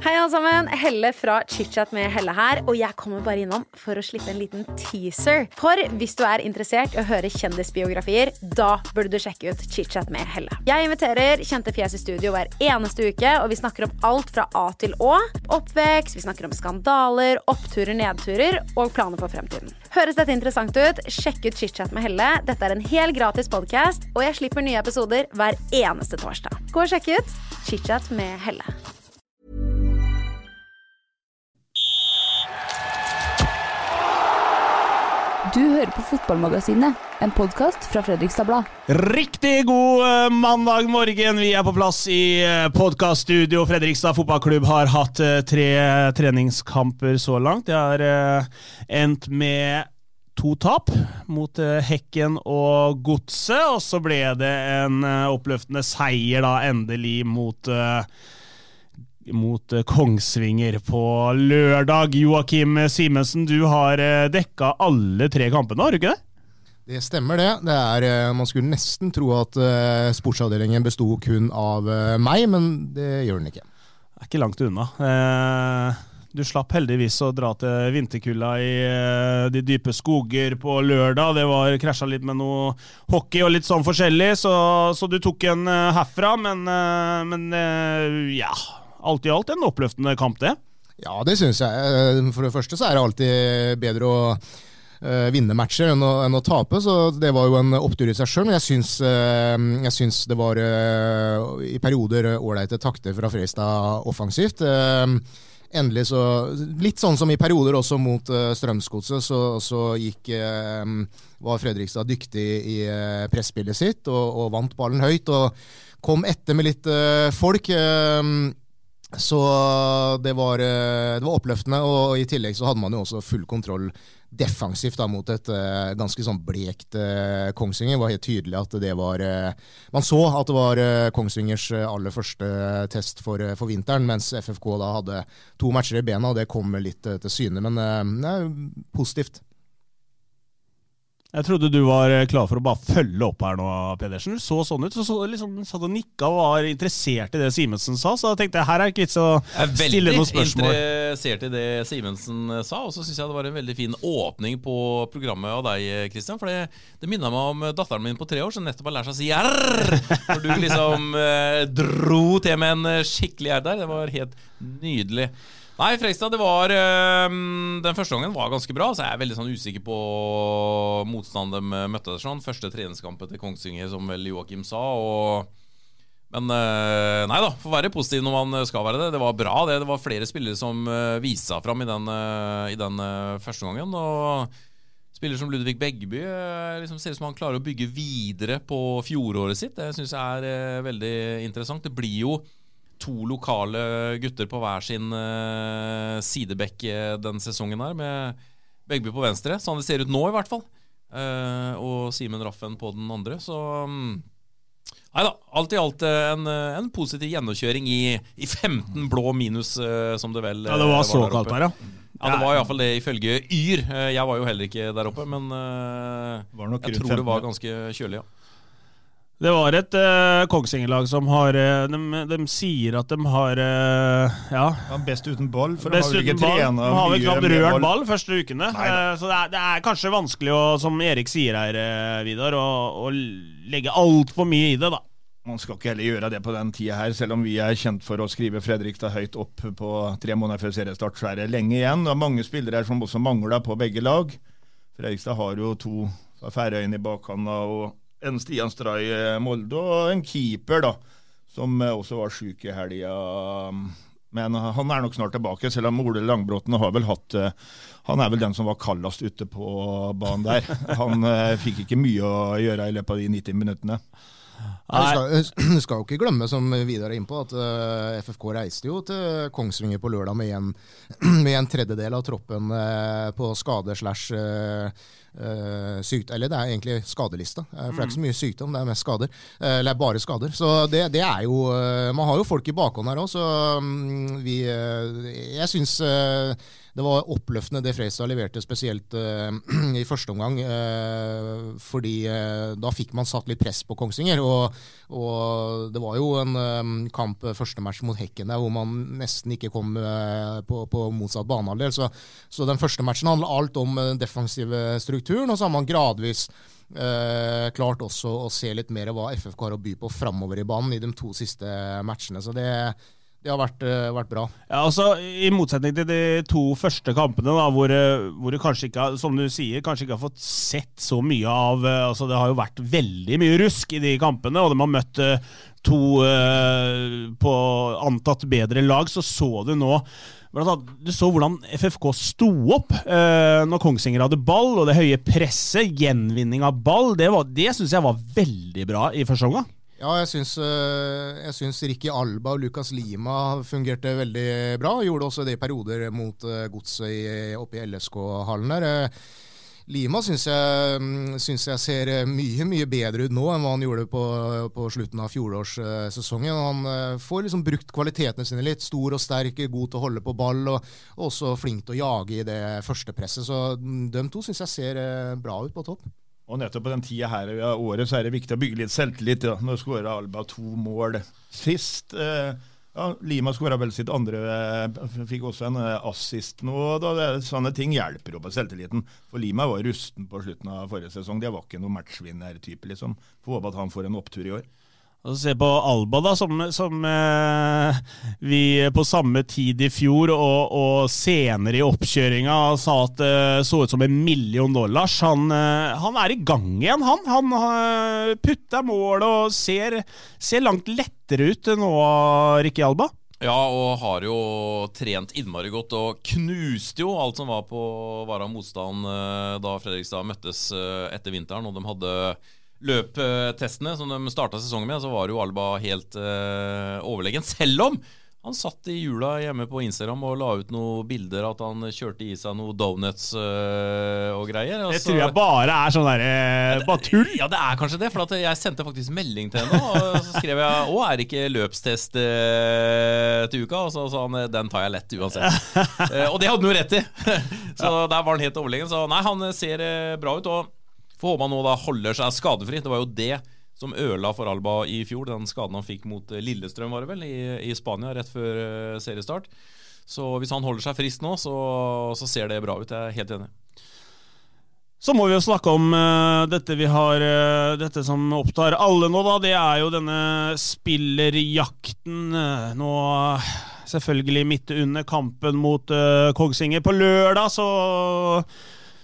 Hei alle sammen, Helle fra ChitChat med Helle her, og jeg kommer bare innom for å slippe en liten teaser. For hvis du er interessert i å høre kjendisbiografier, da burde du sjekke ut ChitChat med Helle. Jeg inviterer kjente fjes i studio hver eneste uke, og vi snakker om alt fra A til Å. Oppvekst, vi snakker om skandaler, oppturer, nedturer og planer for fremtiden. Høres dette interessant ut? Sjekk ut ChitChat med Helle. Dette er en hel gratis podkast, og jeg slipper nye episoder hver eneste torsdag. Gå og sjekk ut ChitChat med Helle. Du hører på Fotballmagasinet, en podkast fra Fredrikstad Blad. Riktig god eh, mandag morgen. Vi er på plass i eh, podkaststudio. Fredrikstad fotballklubb har hatt eh, tre treningskamper så langt. Det har endt med to tap mot Hekken og Godset. Og så ble det en oppløftende seier, da, endelig, mot eh, mot eh, Kongsvinger på lørdag. Joakim Simensen, du har eh, dekka alle tre kampene, har du ikke det? Det stemmer, det. det er, eh, man skulle nesten tro at sportsavdelingen besto kun av meg, men det gjør den ikke. Det er ikke langt unna. Du slapp heldigvis å dra til vinterkulda i de dype skoger på lørdag. Det var krasja litt med noe hockey og litt sånn forskjellig, så, så du tok en herfra. Men, men ja Alt i alt en oppløftende kamp, det. Ja, det syns jeg. Eh, For det første så er det alltid bedre å eh, vinne matcher enn å, enn å tape, så det var jo en opptur i seg sjøl. Men jeg syns, eh, jeg syns det var i perioder ålreite takter fra Fredrikstad offensivt. Endelig så Litt sånn som i perioder også mot Strømsgodset, så, så gikk var Fredrikstad dyktig i presspillet sitt og, og vant ballen høyt. Og kom etter med litt folk. Så det var, eh, det var oppløftende, og i tillegg så hadde man jo også full kontroll defensivt da, mot et uh, ganske sånn blekt uh, Kongsvinger. Det var helt tydelig at det var uh, Man så at det var Kongsvingers aller første test for, for, vinteren, mens FFK da hadde to matcher i bena, og det kommer litt til syne. Men det er positivt. Jeg trodde du var klar for å bare følge opp her nå, Pedersen. Du så sånn ut. Så, så liksom satt og nikka og var interessert i det Simensen sa, så da tenkte jeg her er ikke vits å stille noen spørsmål. Jeg er veldig interessert i det Simensen sa, og så syns jeg det var en veldig fin åpning på programmet av deg, Christian. For det, det minna meg om datteren min på tre år, som nettopp har lært seg å si r. Når du liksom eh, dro til med en skikkelig r der. Det var helt nydelig. Nei, Frekstad, det var øh, Den første gangen var ganske bra. Så jeg er veldig sånn usikker på motstanderen de møtte. Sånn. Første treningskampen til Kongsvinger, som vel Joakim sa. Og, men øh, nei da, får være positiv når man skal være det. Det var bra, det. Det var flere spillere som øh, viste seg fram i den, øh, i den første gangen. Og spiller som Ludvig Begby liksom ser ut som han klarer å bygge videre på fjoråret sitt. Det syns jeg er veldig interessant. Det blir jo to lokale gutter på hver sin uh, sidebekk den sesongen her, med Begby på venstre, sånn det ser ut nå i hvert fall. Uh, og Simen Raffen på den andre. Så um, Nei da, alt i alt en, en positiv gjennomkjøring i, i 15 blå minus, som det vel Ja, det var, såkalt så kaldt her, ja. Ja, Det var iallfall det ifølge Yr. Jeg var jo heller ikke der oppe, men jeg tror det var ganske kjølig, ja. Det var et uh, Kongsvinger-lag som har uh, de, de, sier at de har uh, ja. ja. Best uten ball. For best de har vel ikke trena De har vel knapt rørt ball. ball første ukene. så det er, det er, kanskje vanskelig, å, som Erik sier her, Vidar, å, å legge altfor mye i det, da. Man skal ikke heller gjøre det på den tida her, selv om vi er kjent for å skrive Fredrikstad høyt opp på tre måneder før seriestart, så er det lenge igjen. Det er mange spillere her som også mangler på begge lag. Fredrikstad har jo to Færøyene i bakhånda og en Stian Stray Molde og en keeper, da, som også var sjuk i helga. Men han er nok snart tilbake, selv om Ole Langbråten har vel hatt Han er vel den som var kaldest ute på banen der. Han fikk ikke mye å gjøre i løpet av de 90 minuttene. Du skal, skal jo ikke glemme, som Vidar er inne på, at uh, FFK reiste jo til Kongsvinger på lørdag med en, med en tredjedel av troppen uh, på skade slash uh, sykt, Eller det er egentlig skadelista, for det er ikke så mye sykdom, det er mest skader. eller bare skader. Så det, det er jo Man har jo folk i bakhånd her òg, så um, vi Jeg syns det var oppløftende det Freistad leverte, spesielt uh, i første omgang. Uh, fordi uh, da fikk man satt litt press på Kongsvinger. Og, og det var jo en kamp første match mot Hekken der hvor man nesten ikke kom på, på, motsatt banehalvdel. Så, så, den første matchen handla alt om den defensive strukturen, og så har man gradvis klart også å se litt mer hva FFK har å by på framover i banen i de to siste matchene. Så det det har vært, uh, vært, bra. Ja, altså, I motsetning til de to første kampene, da, hvor, eh, hvor, du kanskje ikke har, som du sier, kanskje ikke har fått sett så mye av uh, altså Det har jo vært veldig mye rusk i de kampene, og de har møtt to på antatt bedre lag. Så så du nå du så hvordan FFK sto opp når Kongsvinger hadde ball, og det høye presset, gjenvinning av ball. Det, var, det syns jeg var veldig bra i første omgang. Ja, jeg syns, eh, jeg syns Ricky Alba og Lucas Lima fungerte veldig bra. Gjorde også det i perioder mot eh, Godset oppe i LSK-hallen der. Eh, Lima syns jeg, mm, syns jeg, ser mye mye bedre ut nå enn hva han gjorde på, på slutten av fjorårssesongen. Han får liksom brukt kvalitetene sine litt. Stor og sterk, god til å holde på ball, og også flink til å jage i det første presset. Så mm, de to syns jeg ser bra ut på topp. Og nettopp på den tida her av året så er det viktig å bygge litt selvtillit. Ja. Nå skåra Alba to mål sist. Eh, ja, Lima skåra vel sitt andre, eh, fikk også en eh, assist nå. Da det, sånne ting hjelper jo på selvtilliten. For Lima var rusten på slutten av forrige sesong. Det var ikke noen matchvinnertype, liksom. Får håpe at han får en opptur i år. Og Se på Alba, da, som, som eh, vi på samme tid i fjor og, og senere i oppkjøringa sa at det eh, så ut som en million dollars. Han, eh, han er i gang igjen, han. Han eh, putter mål og ser, ser langt lettere ut nå, Rikke Alba. Ja, og har jo trent innmari godt og knuste jo alt som var på var av motstand eh, da Fredrikstad møttes eh, etter vinteren, og de hadde løptestene som de starta sesongen med, så var jo Alba helt uh, overlegen. Selv om han satt i jula hjemme på Instagram og la ut noen bilder at han kjørte i seg noen donuts øh, og greier. Altså, det tror jeg bare er sånn derre uh, Bare tull. Ja, det er kanskje det. For jeg sendte faktisk melding til henne, og så skrev jeg 'Å, er det ikke løpstest øh, til uka?' Og så sa han 'Den tar jeg lett uansett'. og det hadde han jo rett i. så ja. der var han helt overlegen. Så nei, han ser bra ut. og Får håpe han nå da holder seg skadefri. Det var jo det som øla for Alba i fjor, den skaden han fikk mot eh, Lillestrøm, var det vel, i, i Spania rett før uh, seriestart. Så hvis han holder seg frisk nå, så, så, ser det bra ut. Jeg er helt enig. Så må vi jo snakke om uh, dette vi har uh, Dette som opptar alle nå, da. Det er jo denne spillerjakten. nå selvfølgelig midt under kampen mot Kongsvinger. På lørdag så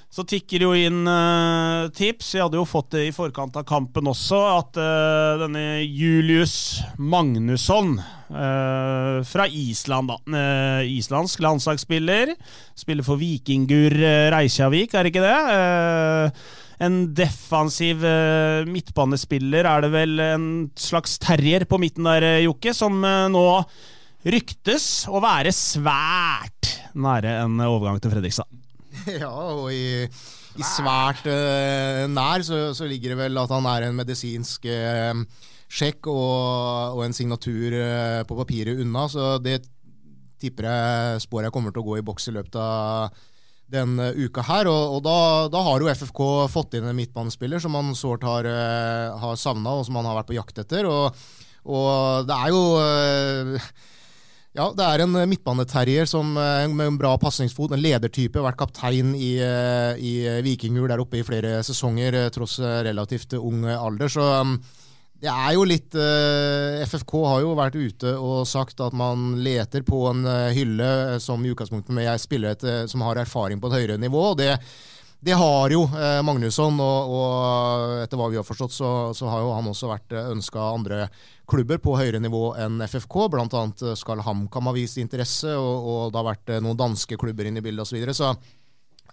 så tikker jo inn uh, tips. Vi hadde jo fått det i forkant av kampen også, at uh, denne Julius Magnusson uh, fra Island, da. islandsk landslagsspiller. Spiller for Vikingur Reykjavik, er det ikke det? en defensiv midtbanespiller, er det vel en slags terrier på midten der, Jokke, som nå ryktes å være svært nære en overgang til Fredrikstad. ja, og i, i svært uh, nær så, så, ligger det vel at han er en medisinsk uh, sjekk og, og, en signatur uh, på papiret unna. Så det tipper jeg spår jeg kommer til å gå i boks i løpet av den uka her. Og, og da, da, har jo FFK fått inn en midtbanespiller som man sårt har, har savna, og som han har vært på jakt etter. Og, og det er jo ja, det er en eh, midtbaneterrier som, eh, med en bra pasningsfot, en ledertype, vært kaptein i, eh, i Vikingur der oppe i flere sesonger, tross relativt ung alder. Så um, det er jo litt FFK har jo vært ute og sagt at man leter på en hylle som i utgangspunktet med spillere som har erfaring på et høyere nivå. og det det har jo eh, Magnusson, og, og, etter hva vi har forstått, så, så har jo han også vært ønska andre klubber på høyere nivå enn FFK. Annet eh, skal HamKam ha vist interesse, og, og, det har vært eh, noen danske klubber inne i bildet osv. Så, videre, så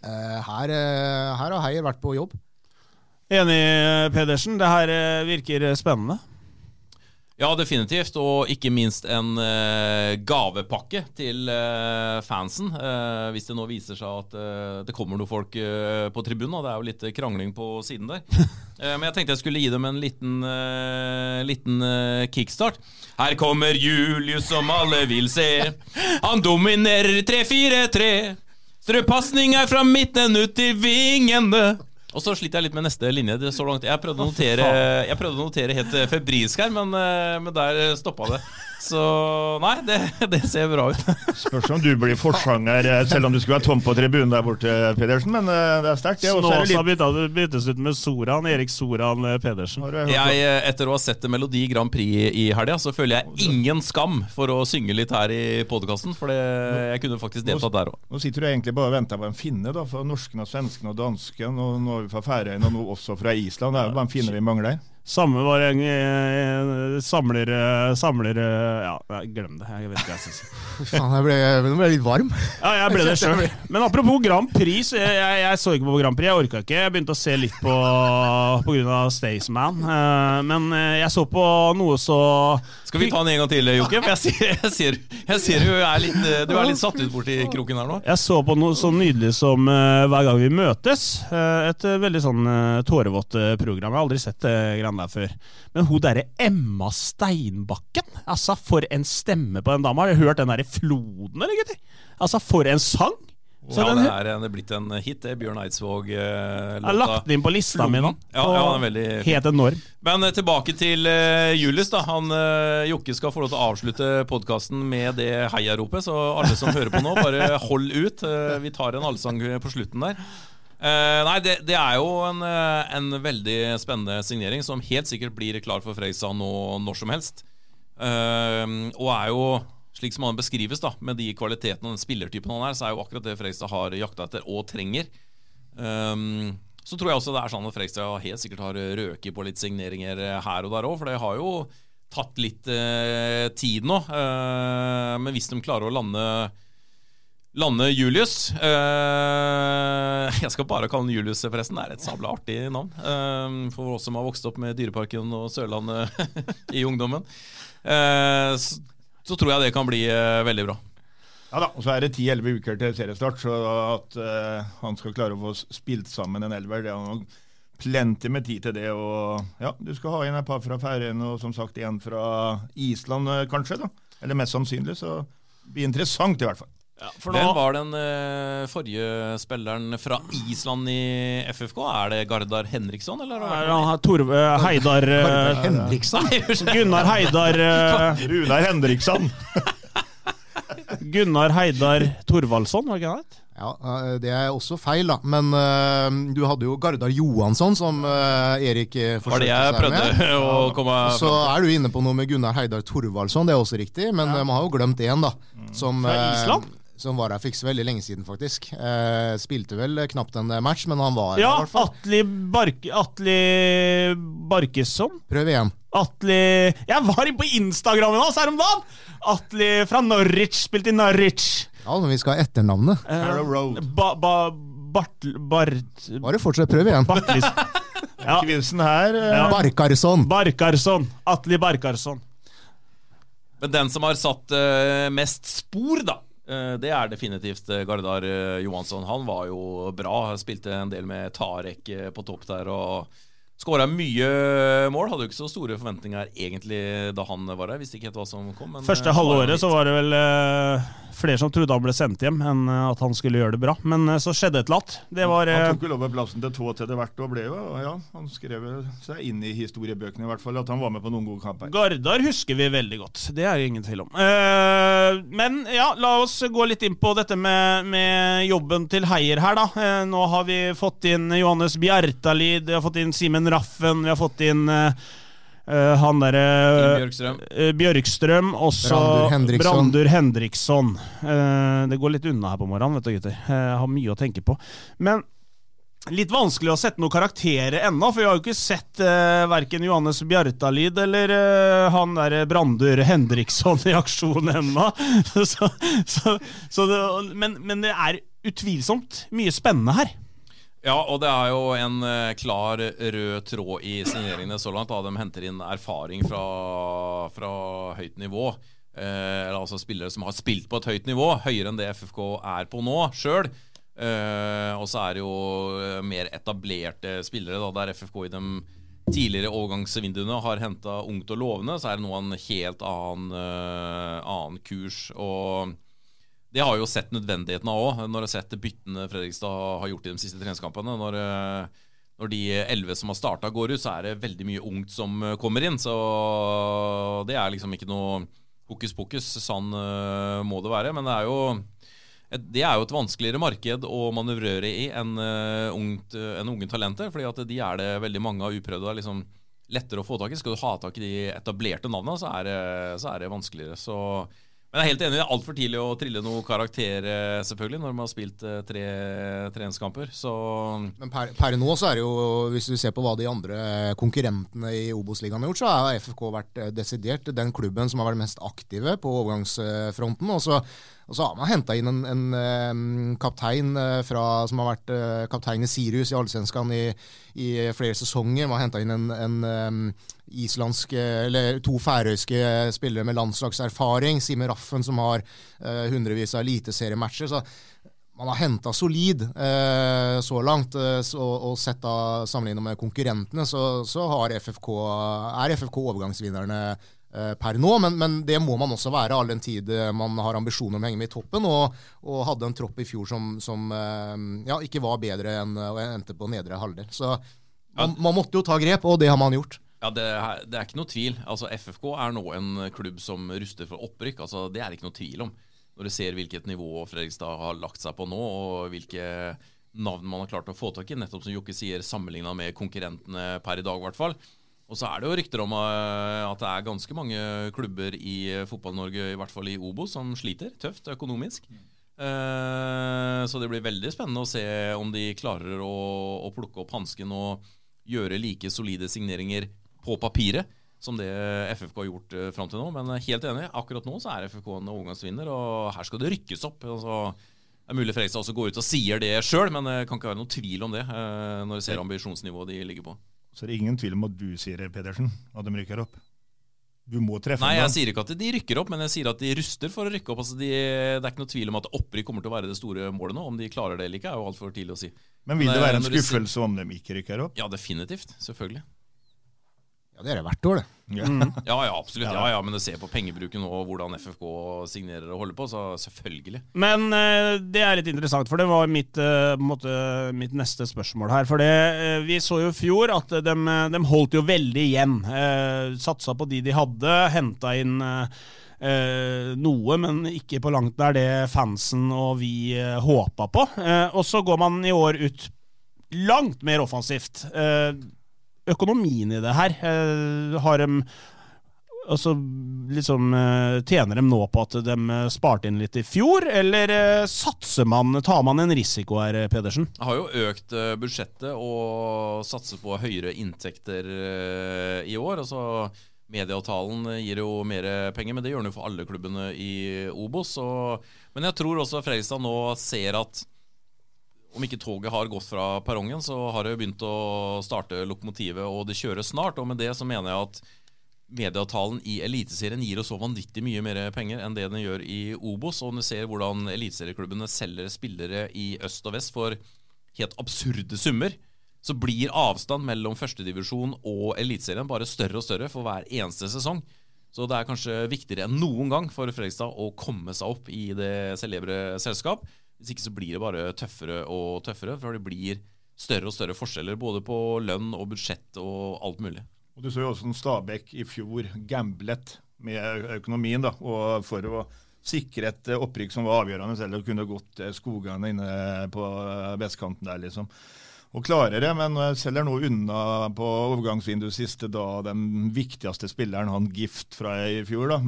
eh, her, eh, her har Heier vært på jobb. Enig, Pedersen. Det her eh, virker spennende. Ja, definitivt. Og ikke minst en eh, gavepakke til eh, fansen. Eh, hvis det nå viser seg at det kommer noen folk på tribunen. Og det er jo litt krangling på siden der. Eh, men jeg tenkte jeg skulle gi dem en liten, liten kickstart. Her kommer Julius, som alle vil se. Han dominerer 3-4-3. Strøpasninger fra midten ut til vingene. Og så sliter jeg litt med neste linje. Det er så langt. Jeg prøvde å notere, prøvde å notere helt eh, febrilsk her, men, eh, men der stoppa det. Så nei, det, det ser bra ut. Spørs om du blir forsanger, eh, selv om du skulle være tom på tribunen der borte, Pedersen. Men eh, det er sterkt. er Snåsa litt- byttes ut med Soran, Erik Soran eh, Pedersen. Jeg, etter å ha sett Melodi Grand Prix i helga, så føler jeg ingen skam for å synge litt her i podkasten. For det, jeg kunne faktisk deltatt der òg. Nå sitter du egentlig bare og venter på en finne, da, for norsken og svensken og dansken, og nå er vi fra Færøyene, og nå også fra Island. Det er jo bare en finne vi mangler. Samme var en en samler eh, Samler eh, Ja, glem det. Jeg vet ikke hva jeg. Fy faen, jeg ble, jeg ble litt varm. Ja, jeg ble det sjøl. Men apropos Grand Prix, jeg, jeg, jeg så ikke på Grand Prix. Jeg orka ikke. Jeg begynte å se litt på pga. Staysman. Eh, Men eh, jeg så på noe så Skal vi ta den en gang til, Jokke? For jeg ser, jeg ser, jeg ser du, er litt, eh, du er litt satt ut borti kroken her nå. Jeg så på noe så nydelig som eh, Hver gang vi møtes. Eh, et eh, veldig sånn tårevått eh, program. Jeg har aldri sett det greiene der før. Men hun derre Emma Steinbakken! Altså, for en stemme på den dama. Har du hørt den der i Floden, eller gutter? Altså, for en sang! Så ja, den, det er, det er blitt en hit, det. Bjørn Eidsvåg. Eh, jeg har lagt den inn på lista mi nå. Ja, ja, den er veldig. Helt enorm. Men eh, tilbake til eh, Julius. da Han, eh, Jokke skal få lov til å avslutte podkasten med det heiaropet. Så alle som hører på nå, bare hold ut. Eh, vi tar en allsang på slutten der. Eh, nei, det, det er jo en, eh, en veldig spennende signering som helt sikkert blir klar for Fredrikstad nå når som helst. Uh, og er jo, slik som han beskrives, da med de kvalitetene og den spillertypen han er, så er jo akkurat det Fredrikstad har jakta etter og trenger. Um, så tror jeg også det er sånn at Fredrikstad helt sikkert har røket på litt signeringer her og der òg, for det har jo tatt litt eh, tid nå. Eh, men hvis de klarer å lande Lande Julius Uh, Jeg skal bare kalle han Julius, forresten. Det er et sabla artig navn. Uh, for oss som har vokst opp med Dyreparken og Sørlandet i ungdommen. Uh, så, så tror jeg det kan bli eh, veldig bra. Ja da, og så er det 10-11 uker til seriestart, så at eh, han skal klare å få spilt sammen en elver, det er nok plenty med tid til det. Og ja, du skal ha inn et par fra Færøyene og som sagt en fra Island, eh, kanskje. da. Eller mest sannsynlig, så det blir interessant i hvert fall. For Hvem var den uh, forrige spilleren fra Island i FFK? Er det Gardar Henriksson, eller? Er han her Torve Heidar uh, Henriksson? Gunnar Heidar uh, Runar Henriksson. Gunnar Heidar Thorvaldsson, var det ikke det? Ja, eh, Det er også feil, da. Men uh, du hadde jo Gardar Johansson, som uh, Erik eh, Var det forsøkte jeg seg prøvde med. å komme Så er du inne på noe med Gunnar Heidar Thorvaldsson, det er også riktig. Men ja. man har jo glemt én, da. Som, Fra eh, Island? Som var her for ikke så veldig lenge siden, faktisk. Eh, spilte vel knapt en match, men han var her Ja, i hvert fall. Atli, Bark Atli Barkesson. Prøv igjen. Atli Jeg var inne på Instagrammen hans her om dagen! Atli fra Norwich, spilte i Norwich. Ja, men vi skal ha etternavnet. Harrow Road. Ba, ba, Bart... Bart... Bare fortsett, prøv igjen. Bartlis. Ja. Kvinsen her eh, Ja. Barkarsson. Barkarsson. Atli Barkarsson. Men den som har satt uh, mest spor, da, eh, det er definitivt eh, Gardar eh, Johansson. Han var jo bra. Spilte en del med Tarek eh, på topp der og skåra mye mål. Hadde jo ikke så store forventninger egentlig da han var her. Visste ikke helt hva som kom. Men, Første eh, halve var året så var det vel eh, flere som trodde han ble sendt hjem, enn eh, at han skulle gjøre det bra. Men eh, så skjedde et eller annet. Det var eh, Han tok jo over plassen til to til det hvert og ble jo, ja, han skrev seg inn i historiebøkene i hvert fall, at han var med på noen gode kamper. Gardar husker vi veldig godt. Det er det ingen tvil om. Eh, men ja, la oss gå litt inn på dette med, med jobben til Heier her, da. Nå har vi fått inn Johannes Bjertalid, vi har fått inn Simen Raffen, vi har fått inn eh, eh, han derre Kim Bjørkstrøm. Uh, Bjørkstrøm, også Brandur Hendriksson. Brandur Hendriksson. Eh, det går litt unna her på morgenen, vet du, gutter. Eh, Jeg har mye å tenke på. Men litt vanskelig å sette noen karakterer ennå, for vi har jo ikke sett uh, verken Johannes Bjartalid eller uh, han der Brandur Hendriksson i aksjon ennå. så, så, så det, men, men det er utvilsomt mye spennende her. Ja, og det er jo en uh, klar rød tråd i signeringene så langt. da De henter inn erfaring fra, fra høyt nivå. Eh, altså spillere som har spilt på et høyt nivå, høyere enn det FFK er på nå sjøl. Eh, og så er det jo mer etablerte spillere, da, der FFK i de tidligere overgangsvinduene har henta ungt og lovende, så er det nå en helt annen, uh, annen kurs. Og det har jo sett nødvendigheten av òg, når jeg har sett byttene Fredrikstad har gjort i de siste treningskampene. Når, uh, når de elleve som har starta, går ut, så er det veldig mye ungt som kommer inn. Så det er liksom ikke noe hokus pokus. Sånn uh, må det være. Men det er jo det er jo et vanskeligere marked å manøvrere i enn ungt, en unge talenter. fordi at de er det veldig mange av uprøvde. liksom lettere å få tak i. Skal du ha tak i de etablerte navnene, så er så er det vanskeligere. Så, men jeg er helt enig, det er altfor tidlig å trille noe karakter eh, selvfølgelig, når man har spilt tre treningskamper. Men per, per, nå så er det jo, hvis du ser på hva de andre konkurrentene i Obos-ligaen har gjort, så har FFK vært desidert den klubben som har vært mest aktive på overgangsfronten. og så og så har man henta inn en, en, en kaptein eh, fra, som har vært uh, kaptein i Sirius i Allsvenskan i, i, flere sesonger. Man har henta inn en, en um, islandsk, eller to færøyske spillere med landslagserfaring. Simen Raffen, som har hundrevis av eliteseriematcher. Så man har henta solid uh, så langt. Så, og sett da med konkurrentene, så, så FFK, er FFK overgangsvinnerne Eh, per nå, men, men, det må man også være all den tid eh, man har ambisjoner om å henge med i toppen, og, og hadde en tropp i fjor som, som eh, ja, ikke var bedre enn og endte på nedre halvdel. Så man, man, måtte jo ta grep, og det har man gjort. Ja, det er, det er, ikke noe tvil. Altså, FFK er nå en klubb som ruster for opprykk. Altså, det er det ikke noe tvil om. Når du ser hvilket nivå Fredrikstad har lagt seg på nå, og hvilke navn man har klart å få tak i, nettopp som Jokke sier, sammenligna med konkurrentene per i dag, i hvert fall. Og så er det jo rykter om eh, at det er ganske mange klubber i Fotball-Norge, i hvert fall i Obo, som sliter tøft økonomisk. Eh, så det blir veldig spennende å se om de klarer å, å plukke opp hansken og gjøre like solide signeringer på papiret som det FFK har gjort fram til nå. Men helt enig, akkurat nå så er FFK en overgangsvinner, og her skal det rykkes opp. Altså, det er mulig Fredrikstad også går ut og sier det sjøl, men det kan ikke være noen tvil om det når du ser ambisjonsnivået de ligger på. Så det er ingen tvil om at du sier det, Pedersen, at de rykker opp. Du må treffe Nei, jeg sier ikke at de rykker opp, men jeg sier at de ruster for å rykke opp. Altså de, det er ikke noe tvil om at opprykk kommer til å være det store målet nå. Om de klarer det eller ikke, er jo altfor tidlig å si. Men vil det være en skuffelse om de ikke rykker opp? Ja, definitivt. Selvfølgelig. Ja, det er det hvert år, det. Ja, mm. ja, ja, absolutt. Ja, ja, Men du ser på pengebruken og hvordan FFK signerer og holder på, så selvfølgelig. Men uh, det er litt interessant, for det var mitt, uh, måte, mitt neste spørsmål her. For det, uh, vi så jo i fjor at de, de holdt jo veldig igjen. satsa på de de hadde, henta inn noe, men ikke på langt nær det fansen og vi eh, håpa på. og så går man i år ut langt mer offensivt. Uh, økonomien i det her? Eh, har de Altså, liksom, eh, Tjener de nå på at de eh, sparte inn litt i fjor, eller satser man, tar man en risiko her, Pedersen? Jeg har jo økt budsjettet og satser på høyere inntekter i år. altså Medieavtalen gir jo mer penger, men det gjør den jo for alle klubbene i Obos. Og, men jeg tror også Fredrikstad nå ser at om ikke toget har gått fra perrongen, så har det begynt å starte lokomotivet, og det kjøres snart. Og med det så mener jeg at medieavtalen i Eliteserien gir oss så vanvittig mye mer penger enn det den gjør i Obos. Og du ser hvordan eliteserieklubbene selger spillere i øst og vest for helt absurde summer. Så blir avstand mellom førstedivisjon og Eliteserien bare større og større for hver eneste sesong. Så det er kanskje viktigere enn noen gang for Fredrikstad å komme seg opp i det celebre selskap. Hvis ikke så blir det bare tøffere og tøffere, for det blir større og større forskjeller både på lønn og budsjett og alt mulig. Og Du så jo også Stabæk i fjor gamblet med økonomien da, og for å sikre et opprykk som var avgjørende, selv om det kunne gått skogene inne på vestkanten der. liksom og klarer det, men selger nå unna på overgangsvinduet siste da den viktigste spilleren, han Gift fra i fjor. da.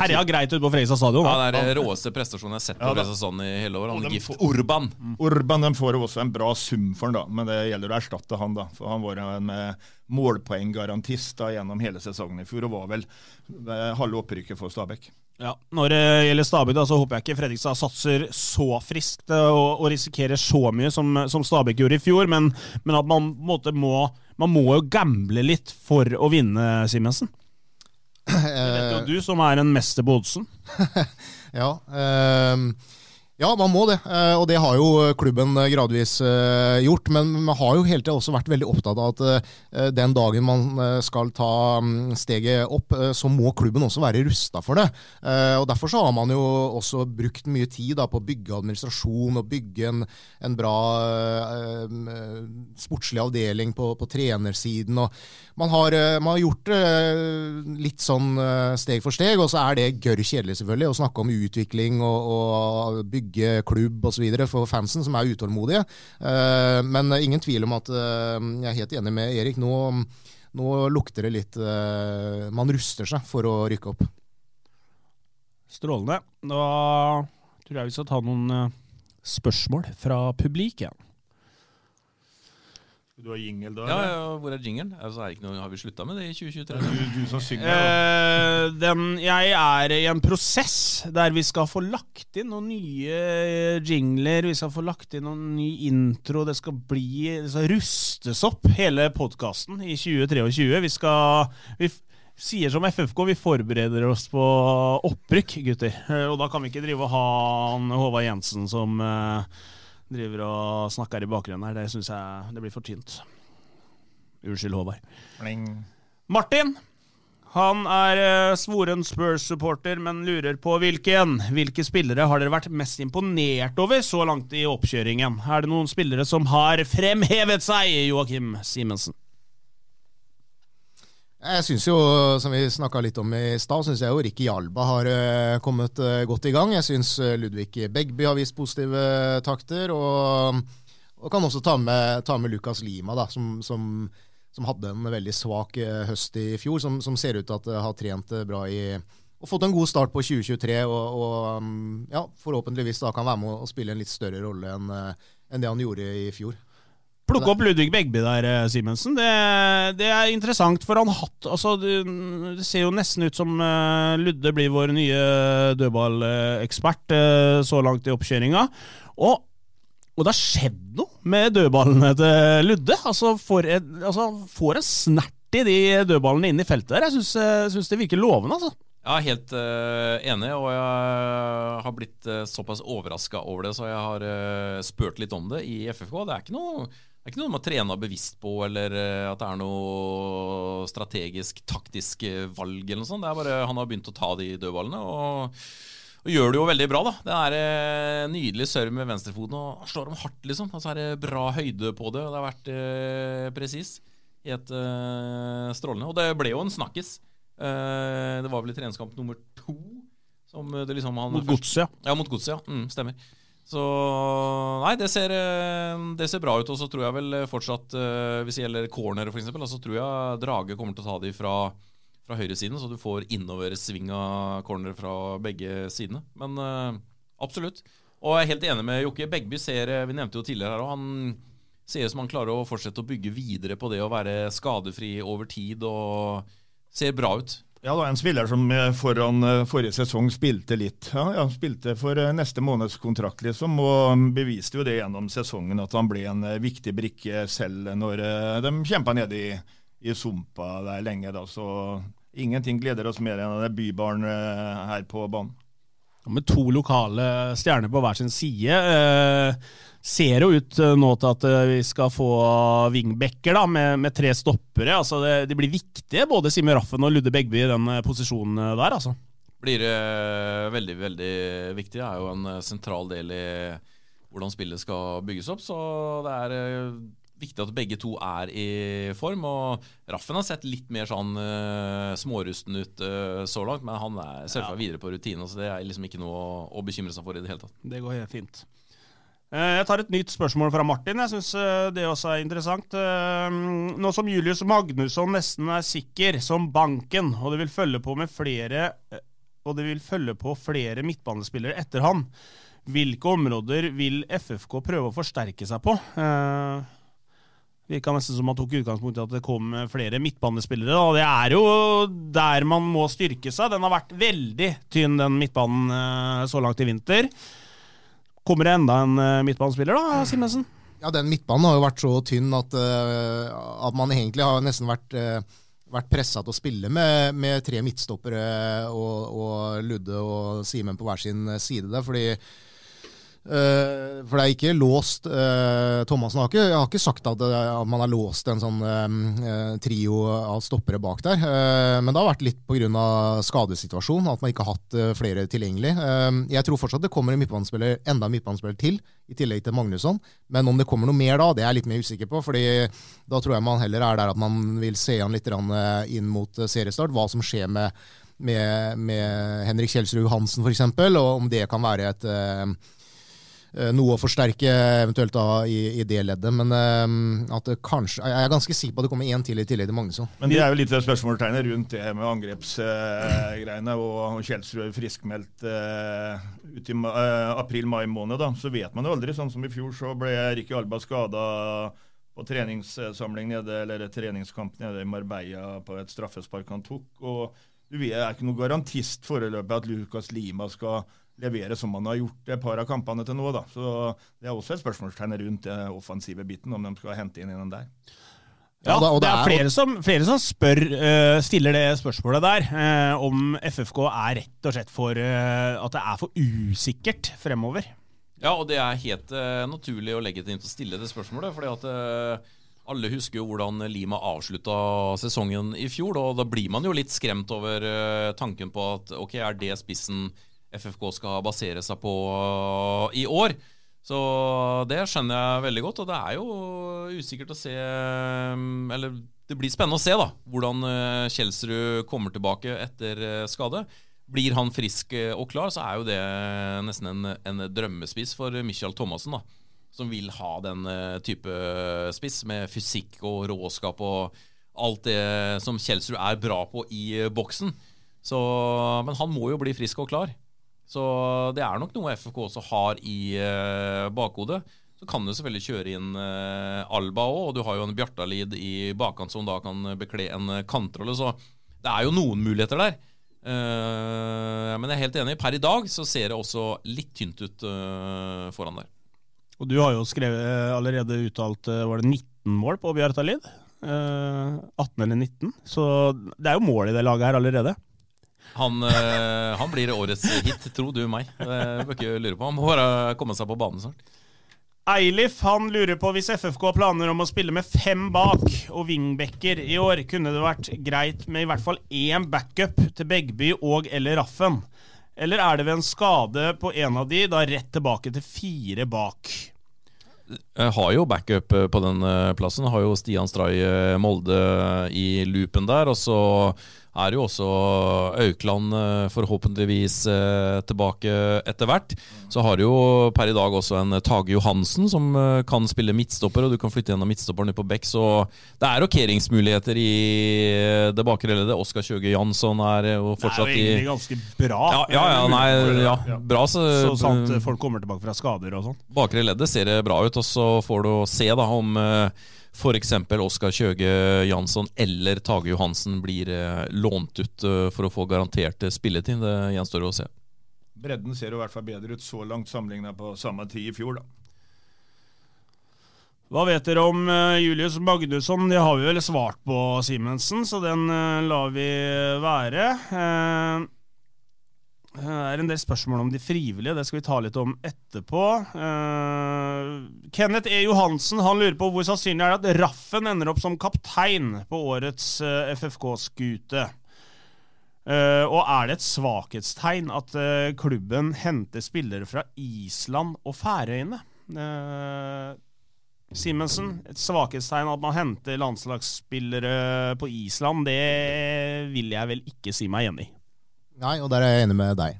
Herja greit ut på Fredrikstad stadion. Ja, Det er den råeste prestasjonen jeg har sett på ja, Fredrikstad i hele år. Han Gift. Urban. Mm. Urban de får også en bra sum for han da, men det gjelder å erstatte han, da. For han var en med målpoenggarantist da, gjennom hele sesongen i fjor, og var vel eh, halve opprykket for Stabæk. Ja, Når det gjelder Stabæk, da, så håper jeg ikke Fredrikstad satser så friskt eh, og, og risikerer så mye som, som Stabæk gjorde i fjor, men, men at man, måte, må, man må jo gamble litt for å vinne, Simensen. Det vet jo du, som er en mester på oddsen. ja. Øh, ja, man må det, eh, og det har jo klubben gradvis eh, gjort. Men man har jo hele tida også vært veldig opptatt av at eh, den dagen man skal ta mm, steget opp, så må klubben også være rusta for det. Og Derfor så har man jo også brukt mye tid da, på å bygge administrasjon og bygge en, en bra sportslig avdeling på, på trenersiden. og man har, man har, gjort det litt sånn steg for steg, og så er det gørr kjedelig selvfølgelig å snakke om utvikling og, og bygge bygge klubb osv. for fansen, som er utålmodige. Eh, men ingen tvil om at eh, jeg er helt enig med Erik. Nå, nå lukter det litt eh, Man ruster seg for å rykke opp. Strålende. Da tror jeg vi skal ta noen spørsmål fra publikum. Du har jingle da? Ja, ja, hvor er jingelen? Altså, er noe, har vi slutta med det i 2023? Du, du som synger, eh, den, jeg er i en prosess der vi skal få lagt inn noen nye jingler. Vi skal få lagt inn noen ny intro. Det skal bli Det skal rustes opp, hele podkasten, i 2023. Vi skal vi sier som FFK, vi forbereder oss på opprykk, gutter. Eh, og da kan vi ikke drive og ha Håvard Jensen som eh, driver og snakker i bakgrunnen her. Det syns jeg det blir for tynt. Unnskyld, Håvard. Bling. Martin. Han er uh, svoren Spurs-supporter, men lurer på hvilken. Hvilke spillere har dere vært mest imponert over så langt i oppkjøringen? Er det noen spillere som har fremhevet seg, Joakim Simensen? Jeg syns jo, som vi snakka litt om i stad, syns jeg jo Ricky Alba har uh, kommet uh, godt i gang. Jeg syns uh, Ludvig Begby har vist positive takter. Og, og kan også ta med, ta med Lucas Lima, da, som, som, som, hadde en veldig svak høst i fjor. Som, som ser ut til at har trent bra i og fått en god start på 2023. Og, og um, ja, forhåpentligvis da kan være med å spille en litt større rolle enn enn det han gjorde i fjor. Plukke opp Ludvig Begby der, eh, Simensen. Det, det, er interessant, for han hatt altså, det, ser jo nesten ut som uh, Ludde blir vår nye dødballekspert uh, så langt i oppkjøringa. Og, og det har skjedd noe med dødballene til Ludde. Altså, får altså, får en snert i de dødballene inn i feltet der. Jeg syns det virker lovende, altså. Jeg er helt uh, enig, og jeg har blitt uh, såpass overraska over det, så jeg har uh, spurt litt om det i FFK. Det er ikke noe det er ikke noe man trener bevisst på, eller eh, at det er noe strategisk, taktisk eh, valg. eller noe sånt. Det er bare Han har begynt å ta de dødballene. og og gjør det jo veldig bra, da. Det er eh, nydelig serve med venstrefoten og slår dem hardt, liksom. Og så er det bra høyde på det, og det har vært eh, presis. Helt eh, strålende. Og det ble jo en snakkis. Eh, det var vel i treningskamp nummer to. Som det liksom han Mot Godset, ja. Ja, mot Godset, ja. Mm, stemmer. Så nei, det ser, eh, det ser, bra ut. Og så tror jeg vel fortsatt, eh, hvis det gjelder corner f.eks., så tror jeg Drage kommer til å ta de fra, fra høyresiden, så du får innoversving av corner fra begge sidene. Men uh, absolutt. Og jeg er helt enig med Jokke. Begby ser Vi nevnte jo tidligere her òg. Han ser ut som han klarer å fortsette å bygge videre på det å være skadefri over tid, og ser bra ut. Ja, det var en spiller som eh, foran eh, forrige sesong spilte litt. Ja, ja, Spilte for eh, neste måneds kontrakt, liksom, og beviste jo det gjennom sesongen at han ble en viktig brikke selv når de kjempa nede i, i sumpa der lenge. da, Så ingenting gleder oss mer enn det bybarn her på banen. Med to lokale stjerner på hver sin side. Eh, ser jo ut eh, nå til at eh, vi skal få wingbacker da, med, med tre stoppere. Altså det, de blir viktige, både Simen Raffen og Ludde Begby i den eh, posisjonen der. altså. Blir uh, veldig, veldig viktig. Det er jo en sentral del i hvordan spillet skal bygges opp. Så det er uh, viktig at begge to er i form. Og Raffen har sett litt mer sånn uh, smårusten ut så langt, men han er selvfølgelig ja. videre på rutine, så det er liksom ikke noe å, å bekymre seg for i det hele tatt. Det går helt fint. Eh, jeg tar et nytt spørsmål fra Martin. Jeg syns eh, det også er interessant. Eh, nå som Julius Magnusson nesten er sikker som banken, og det vil følge på med flere og det vil følge på flere midtbanespillere etter han, hvilke områder vil FFK prøve å forsterke seg på? Virka nesten som man tok utgangspunkt i at det kom flere midtbanespillere. Og Det er jo der man må styrke seg. Den har vært veldig tynn, den midtbanen, så langt i vinter. Kommer det enda en eh, midtbanespiller, da, Simensen? Ja, den midtbanen har jo vært så tynn at, uh, at man egentlig har nesten vært, uh, vært pressa til å spille med, med tre midtstoppere og, og Ludde og Simen på hver sin side der. fordi for det er ikke låst uh, Thomassen har ikke, har ikke sagt at, at, man har låst en sånn uh, trio av stoppere bak der. men det har vært litt pga. skadesituasjonen, at man ikke har hatt flere tilgjengelig. jeg tror fortsatt det kommer en midtbanespiller, enda en midtbanespiller til, i tillegg til Magnusson. Men om det kommer noe mer da, det er jeg litt mer usikker på. fordi da tror jeg man heller er der at man vil se an litt inn mot seriestart. Hva som skjer med, med, med Henrik Kjelsrud Hansen f.eks., og om det kan være et Eh, noe å forsterke eventuelt da i, i det leddet. Men uh, at det kanskje, jeg er ganske sikker på at det kommer én til i tillegg til Magnusson. Men det er jo litt av spørsmålstegnet rundt det med angrepsgreiene. Uh, og Kjelsrud friskmeldt ut i april-mai måned. da, Så vet man jo aldri. Sånn som i fjor så ble Ricky Alba skada på treningssamling nede, eller treningskamp nede i Marbella på et straffespark han tok. og Du er ikke noen garantist foreløpig at Lucas Lima skal levere som man har gjort et par av kampene til nå. Da. Så Det er også et spørsmålstegn rundt den offensive biten, om de skal hente inn den der. Ja, ja det, er flere som, flere som spør, uh, stiller det spørsmålet der, uh, om FFK er rett og slett for uh, at det er for usikkert fremover. Ja, og det er helt naturlig og legitimt å stille det spørsmålet. fordi at alle husker jo hvordan Lima avslutta sesongen i fjor. og Da blir man jo litt skremt over tanken på at ok, er det spissen FFK skal basere seg på i år. Så det skjønner jeg veldig godt, og det er jo usikkert å se mm, Eller det blir spennende å se da hvordan eh, Kjelsrud kommer tilbake etter eh, skade. Blir han frisk og klar, så er jo det nesten en, en drømmespiss for Michael Thomassen. da Som vil ha den type spiss, med fysikk og råskap og alt det som Kjelsrud er bra på i boksen. Så, men han må jo bli frisk og klar. Så det er nok noe FFK også har i uh, bakhodet. Så kan du selvfølgelig kjøre inn uh, Alba òg, og du har jo en Bjartalid i bakkant som da kan bekle en kantrolle. Så det er jo noen muligheter der. Men jeg er helt enig. Per i dag så ser det også litt tynt ut foran der. Og du har jo skrevet allerede uttalt Var det 19 mål på Bjartalid? 18 eller 19. Så det er jo mål i det laget her allerede. Han, øh, han, blir årets hit, tro du meg. Det bør ikke lure på. Han må bare komme seg på banen snart. Eilif han lurer på hvis FFK har planer om å spille med fem bak og wingbacker i år, kunne det vært greit med i hvert fall én backup til Begby og eller Raffen? Eller er det ved en skade på en av de da rett tilbake til fire bak? Jeg har jo backup eh, på den eh, plassen. Jeg har jo Stian Stray Molde i loopen der. Og så er jo også Aukland eh, forhåpentligvis eh, tilbake etter hvert. Så har du jo per i dag også en Tage Johansen som eh, kan spille midtstopper, og du kan flytte gjennom midtstopperen på bekk. så det er rokeringsmuligheter i det bakre leddet. Oskar Kjøge Jansson er jo fortsatt i Det er jo egentlig ganske bra. Ja, ja, ja nei, ja bra så, så sant folk kommer tilbake fra skader og sånn. Bakre leddet ser det bra ut, og så får du se da om f.eks. Oskar Kjøge Jansson eller Tage Johansen blir eh, lånt ut eh, for å få garantert spilletid. Det gjenstår å se. Bredden ser i hvert fall bedre ut så langt sammenlignet på samme tid i fjor, da. Hva vet dere om uh, Julius Magnusson? Det har vi vel svart på, Simensen, så den lar vi være. Det er en del spørsmål om de frivillige, det skal vi ta litt om etterpå. Uh, Kenneth E. Johansen han lurer på hvor sannsynlig er det at Raffen ender opp som kaptein på årets uh, eh, FFK-skute. Uh, og er det et svakhetstegn at klubben henter spillere fra Island og Færøyene? Simensen, et svakhetstegn at man henter landslagsspillere på Island, det vil jeg vel ikke si meg enig i. Nei, og der er jeg enig med deg.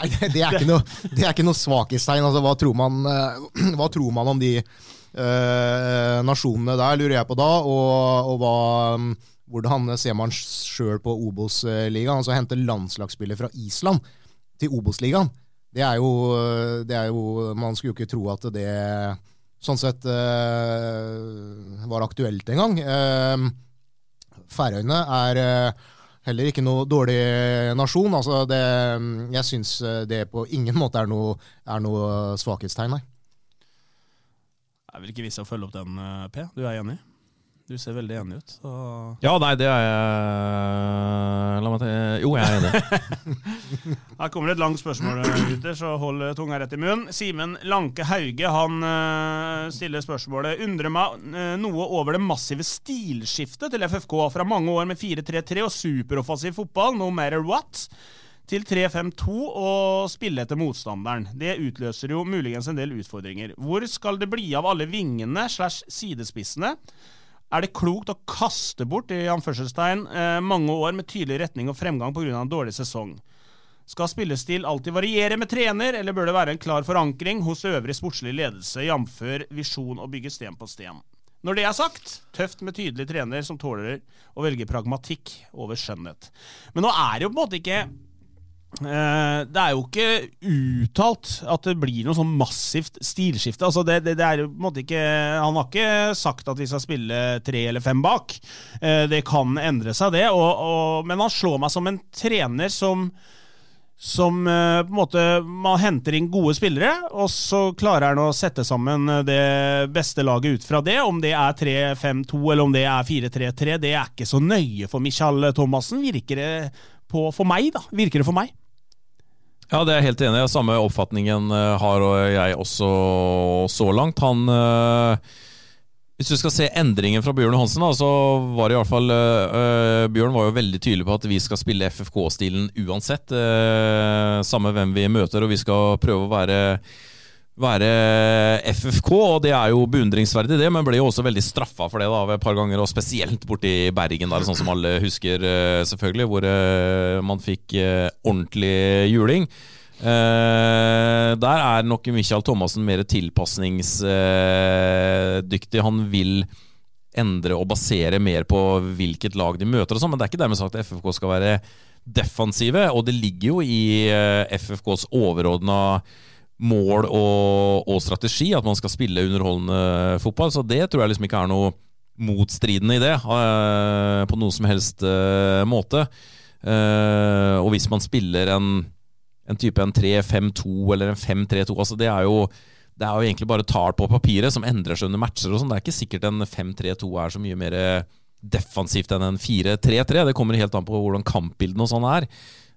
Nei, det er ikke noe, det er noe svakhetstegn. Altså, hva, tror man, eh, hva tror man om de uh, nasjonene der, lurer jeg på da. Og, og hva, hvordan ser man sjøl på Obos-ligaen? Altså hente landslagsspillet fra Island til Obos-ligaen. Det, det, er jo Man skulle jo ikke tro at det sånn sett uh, var aktuelt engang. Uh, Færøyene er uh, heller ikke noe dårlig nasjon. Altså det, jeg syns det på ingen måte er noe, er noe svakhetstegn, nei. Det er ikke vits å følge opp den, P. Du er enig? Du ser veldig enig ut. Så... Ja, nei, det er jeg La meg ta Jo, jeg er enig. Her kommer det et langt spørsmål, gutter, så hold tunga rett i munnen. Simen Lanke Hauge han uh, stiller spørsmålet Undrer meg uh, noe over det massive stilskiftet til FFK fra mange år med 4-3-3 og superoffensiv fotball, no matter what til 3-5-2 og spille etter motstanderen. Det utløser jo muligens en del utfordringer. Hvor skal det bli av alle vingene slash sidespissene? Er det klokt å kaste bort i anførselstegn, eh, mange år med tydelig retning og fremgang pga. en dårlig sesong? Skal spillestil alltid variere med trener, eller bør det være en klar forankring hos øvrig sportslig ledelse, jf. visjon å bygge sten på sten? Når det er sagt, tøft med tydelig trener som tåler å velge pragmatikk over skjønnhet. Men nå er det jo på en måte ikke det er jo ikke uttalt at det blir noe sånn massivt stilskifte. Altså det, det, det er jo på en måte ikke, Han har ikke sagt at vi skal spille tre eller fem bak. Eh, det kan endre seg, det. Og, og, men han slår meg som en trener som som eh, på en måte Man henter inn gode spillere, og så klarer han å sette sammen det beste laget ut fra det. Om det er 3-5-2 eller om det er 4-3-3, det er ikke så nøye for Michael Thomassen, virker det på for meg. da, Virker det for meg. Ja, det er jeg helt enig i. Samme oppfatningen eh, har jeg også så langt. Han øh, Hvis du skal se endringen fra Bjørn Hansen, da, så var det i hvert fall øh, Bjørn var jo veldig tydelig på at vi skal spille FFK-stilen uansett. Øh, samme hvem vi møter, og vi skal prøve å være være FFK, og det er jo beundringsverdig, det, men ble jo også veldig straffa for det da, et par ganger, og spesielt borti Bergen, der, sånn som alle husker, eh, selvfølgelig, hvor eh, man fikk eh, ordentlig juling. der er nok Michael Thomassen mer tilpasningsdyktig. Han vil endre og basere mer på hvilket lag de møter, og sånn, men det er ikke dermed sagt at FFK skal være defensive, og det ligger jo i FFKs overordna mål og, og, strategi, at man skal spille underholdende fotball. Så det tror jeg liksom ikke er noe motstridende i det, uh, på noen som helst uh, måte. Uh, og hvis man spiller en, en type en 3-5-2 eller en 5-3-2 altså det er jo det er jo egentlig bare tall på papiret som endrer seg under matcher. og sånn. Det er ikke sikkert en 5-3-2 er så mye mer defensivt enn en 4-3-3. Det kommer helt an på hvordan kampbildene og sånn er.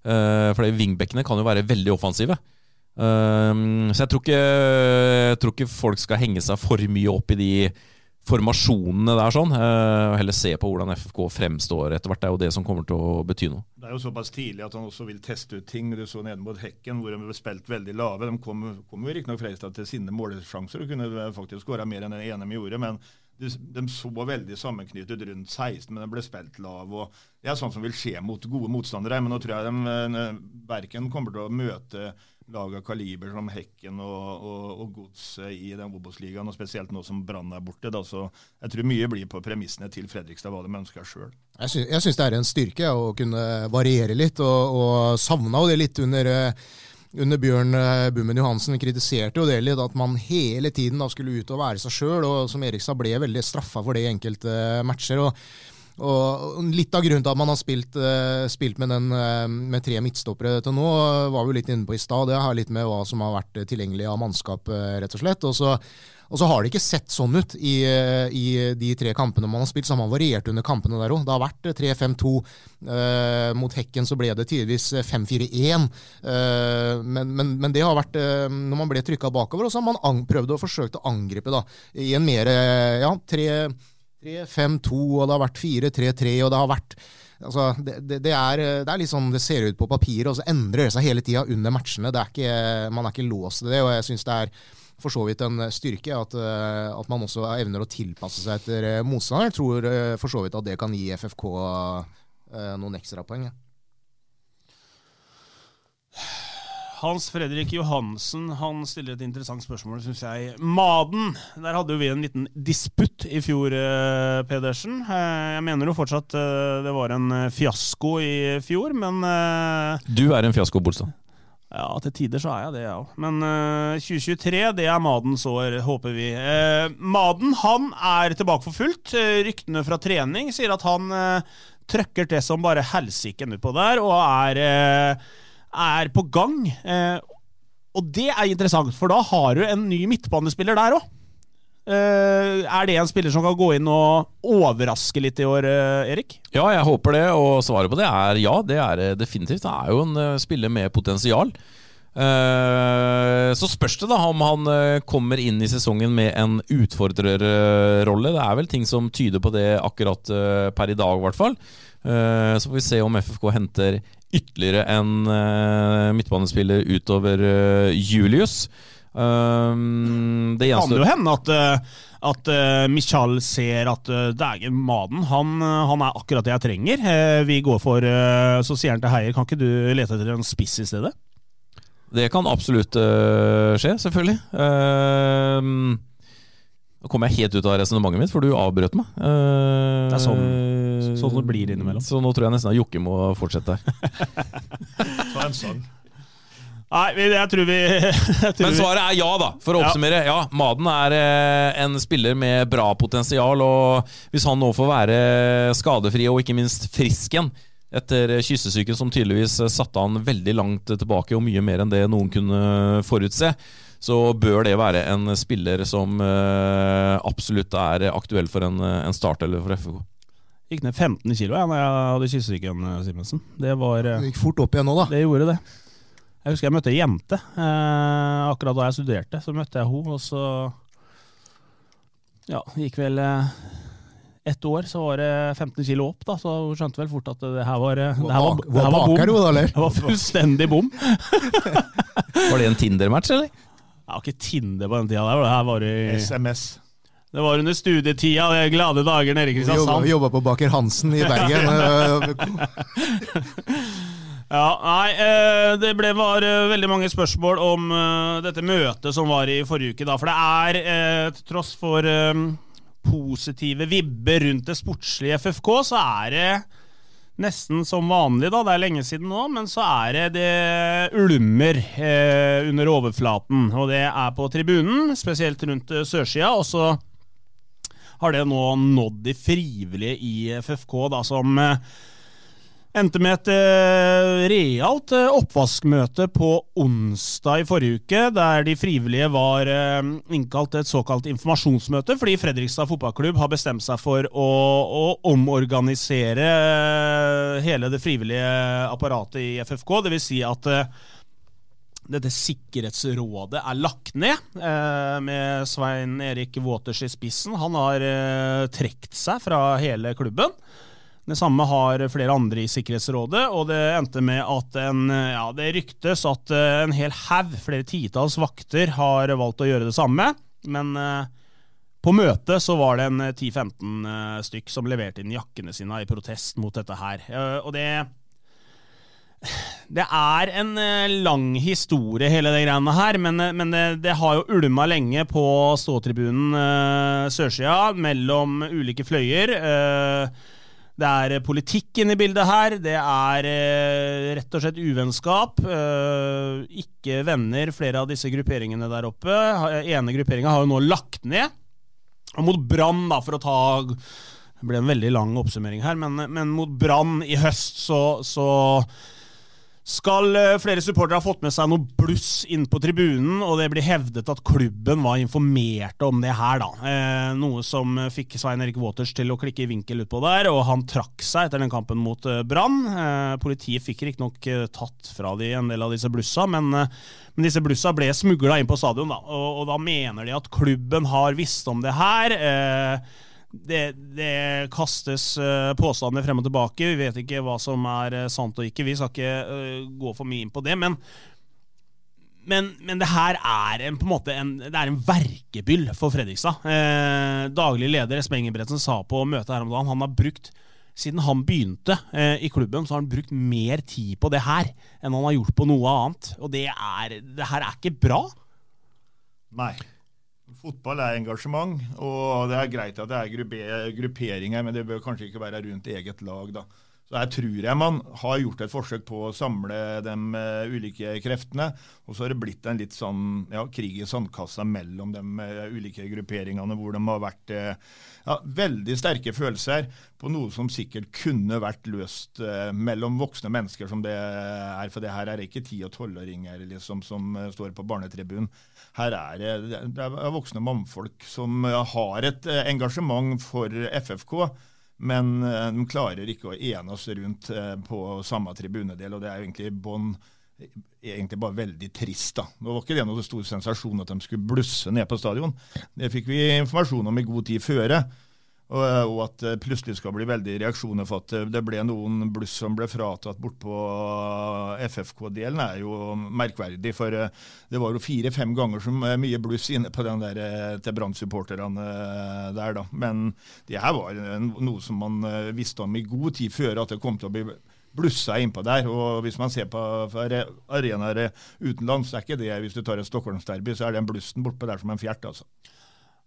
Uh, for wingbackene kan jo være veldig offensive. Um, så jeg tror, ikke, jeg tror, ikke, folk skal henge seg for mye opp i de formasjonene der, sånn, uh, heller se på hvordan FFK fremstår etter hvert. Det er jo det som kommer til å bety noe. Det er jo såpass tidlig at han også vil teste ut ting. Du så nede mot Hekken, hvor de ble spilt veldig lave. De kom, kom jo riktignok Freistad til sine målsjanser og kunne faktisk skåra mer enn den ene de gjorde. men de, de, så veldig sammenknyttet rundt 16, men de ble spilt lav. og Det er sånn som vil skje mot gode motstandere. Men nå tror jeg de eh, verken kommer til å møte lag av kaliber som Hekken og, og, og Godset i den Obos-ligaen, og spesielt nå som Brann er borte. Da, så jeg tror mye blir på premissene til Fredrikstad, hva de ønsker sjøl. Jeg syns det er en styrke å kunne variere litt, og, og savna jo det litt under eh, under Bjørn eh, Bummen Johansen kritiserte jo det litt, at man hele tiden da skulle ut og være seg sjøl, som Erikstad ble veldig straffa for det i enkelte matcher. og og Litt av grunnen til at man har spilt, uh, spilt med, den, uh, med, tre midtstoppere til nå, var vi litt inne på i stad. Det har litt med hva som har vært tilgjengelig av mannskap, uh, rett og slett. Og så, og så, har det ikke sett sånn ut i, i, de tre kampene man har spilt. Så har man variert under kampene der òg. Det har vært 3-5-2. mot Hekken så ble det tidvis 5-4-1. Men, men, men, det har vært når man ble trykka bakover, og så har man prøvd å forsøke å angripe da, i en mer ja, tre 3-5-2, og det har vært 4-3-3, og det har vært altså, det, det, det, er, det, er, litt sånn det ser ut på papiret, og så endrer det seg hele tida under matchene. Er ikke, man er ikke låst til det, og jeg syns det er for så vidt en styrke at, eh, at, man også evner å tilpasse seg etter eh, motstanderen. Jeg tror eh, for så vidt at det kan gi FFK noen ekstrapoeng. Ja. Hans Fredrik Johansen han stiller et interessant spørsmål, syns jeg. Maden. Der hadde jo vi en liten disputt i fjor, eh, Pedersen. Eh, jeg mener jo fortsatt eh, det var en fiasko i fjor, men Du er en fiasko, Bolstad. Ja, til tider så er jeg det, jeg ja. òg. Men uh, 2023, det er Madens år, håper vi. Uh, Maden han er tilbake for fullt. Uh, ryktene fra trening sier at han trøkker til som bare helsike utpå der, og er, er på gang. og det er interessant, for da har du en ny midtbanespiller der òg. Uh, er det en spiller som kan gå inn og overraske litt i år, uh, Erik? Ja, jeg håper det, og svaret på det er ja. Det er definitivt. Det er jo en uh, spiller med potensial. så spørs det da om han kommer inn i sesongen med en utfordrerrolle. Det er vel ting som tyder på det akkurat per i dag, i hvert fall. så får vi se om FFK henter ytterligere en midtbanespiller utover Julius. Um, det kan jo hende at, eh, at uh, Michal ser at uh, dægen, Maden han, han, er akkurat det jeg trenger. Uh, vi går for uh, Så sier han til Heier, kan ikke du lete etter en spiss i stedet? Det kan absolutt skje, selvfølgelig. Uh, nå kom jeg helt ut av resonnementet mitt, for du avbrøt meg. Uh, det er sånn, sånn det blir innimellom. Så nå tror jeg nesten at Jokke må fortsette her. Ta en sang. Nei, jeg tror vi jeg tror Men svaret er ja, da. For å oppsummere. Ja, Maden er eh, en spiller med bra potensial. Og hvis han nå får være skadefri og ikke minst frisk igjen etter kyssesyken som tydeligvis satte han veldig langt tilbake, og mye mer enn det noen kunne forutse, så bør det være en spiller som eh, absolutt er aktuell for en, en start eller for FK. Gikk ned 15 kilo ja, når jeg hadde kyssesyken, Simensen. Det var Det gikk fort opp igjen nå, da. Det gjorde det. Jeg husker jeg møtte ei jente. Eh, akkurat da jeg studerte, så møtte jeg henne, og så Ja, gikk vel eh, ett år, så var det 15 kilo opp, da, så hun skjønte vel fort at det her var, eh, det her var, det her var bom. Det var fullstendig bom. var det en Tinder-match, eller? Det var ikke Tinder på den tida. Der. Det her var det, SMS. Det var under studietida, de glade dager nede i Kristiansand. Jobba på Baker Hansen i Bergen. Ja, nei, eh, Det ble, var eh, veldig mange spørsmål om eh, dette møtet som var i forrige uke. Da, for det er, til tross for positive vibber rundt det sportslige FFK, så er det nesten som vanlig. da, Det er lenge siden nå, men så er det det ulmer eh, under overflaten. Og det er på tribunen, spesielt rundt eh, sørsida. Og så har det nå nådd de frivillige i FFK, da, som eh, Endte med et uh, realt uh, oppvaskmøte på onsdag i forrige uke, der de frivillige var uh, innkalt til et såkalt informasjonsmøte, fordi Fredrikstad fotballklubb har bestemt seg for å, å omorganisere hele det frivillige apparatet i FFK. Det vil si at dette sikkerhetsrådet er lagt ned, med Svein Erik Waters i spissen. Han har trukket seg fra hele klubben. Det samme har flere andre i Sikkerhetsrådet, og det endte med at en, ja, det ryktes at eh, en hel haug, flere titalls vakter, har valgt å gjøre det samme. Men eh, på møtet så var det en 10-15 eh, stykk som leverte inn jakkene sine i protest mot dette her. Og det det er en lang historie, hele det greiene her, men, men det, det, har jo ulma lenge på ståtribunen eh, sørsida, mellom ulike fløyer. Uh, det er politikken politikk inne i bildet her. Det er eh, rett og slett uvennskap. Eh, ikke venner, flere av disse grupperingene der oppe. Ene grupperinga har jo nå lagt ned. Og mot Brann, da, for å ta Det ble en veldig lang oppsummering her, men, men mot Brann i høst så, så skal eh, flere supportere ha fått med seg noe bluss inn på tribunen, og det blir hevdet at klubben var informert om det her, da. Eh, noe som fikk Svein Erik Waters til å klikke i vinkel utpå der, og han trakk seg etter den kampen mot eh, Brann. Politiet fikk riktignok eh, tatt fra de en del av disse blussa, men, men disse blussa ble smugla inn på stadion, da. Og, og, da mener de at klubben har visst om det her. Eh, det, det, kastes uh, påstander frem og tilbake. Vi vet ikke hva som er uh, sant og ikke. Vi skal ikke uh, gå for mye inn på det. Men, men, men det her er en, på en måte en, det er en verkebyll for Fredrikstad. daglig leder Espen Ingebretsen sa på møtet her om dagen han har brukt siden han begynte i klubben, så har han brukt mer tid på det her enn han har gjort på noe annet. Og det, er, det her er ikke bra. Nei. Fotball er engasjement, og det er greit at det er grupperinger, men det bør kanskje ikke være rundt eget lag. da. Så Her tror jeg man har gjort et forsøk på å samle de uh, ulike kreftene. Og så har det blitt en litt sånn ja, krig i sandkassa mellom de uh, ulike grupperingene, hvor de har vært uh, ja, veldig sterke følelser på noe som sikkert kunne vært løst mellom voksne mennesker, som det er. For det her er ikke ti- og tolvåringer liksom, som står på barnetribunen. Her er det, det er voksne mannfolk som har et engasjement for FFK. Men eh, de klarer ikke å ene oss rundt eh, på samme tribunedel, og det er jo egentlig bånn egentlig bare veldig trist. da. Nå var ikke det noe stor sensasjon at de skulle blusse ned på stadion. Det fikk vi informasjon om i god tid føre. Og, og, at det plutselig skal bli veldig reaksjoner for at det ble noen bluss som ble fratatt bortpå FFK-delen, er jo merkverdig. For eh, det var jo fire-fem ganger så mye bluss inne på den der eh, til Brann-supporterne eh, der, da. Men det her var noe som man visste om i god tid før at det kom til å bli blussa innpå der. og Hvis man ser på arenaer utenlands, er ikke det hvis du tar et Stockholmsderby, så er den blussen bortpå der som en fjert. altså.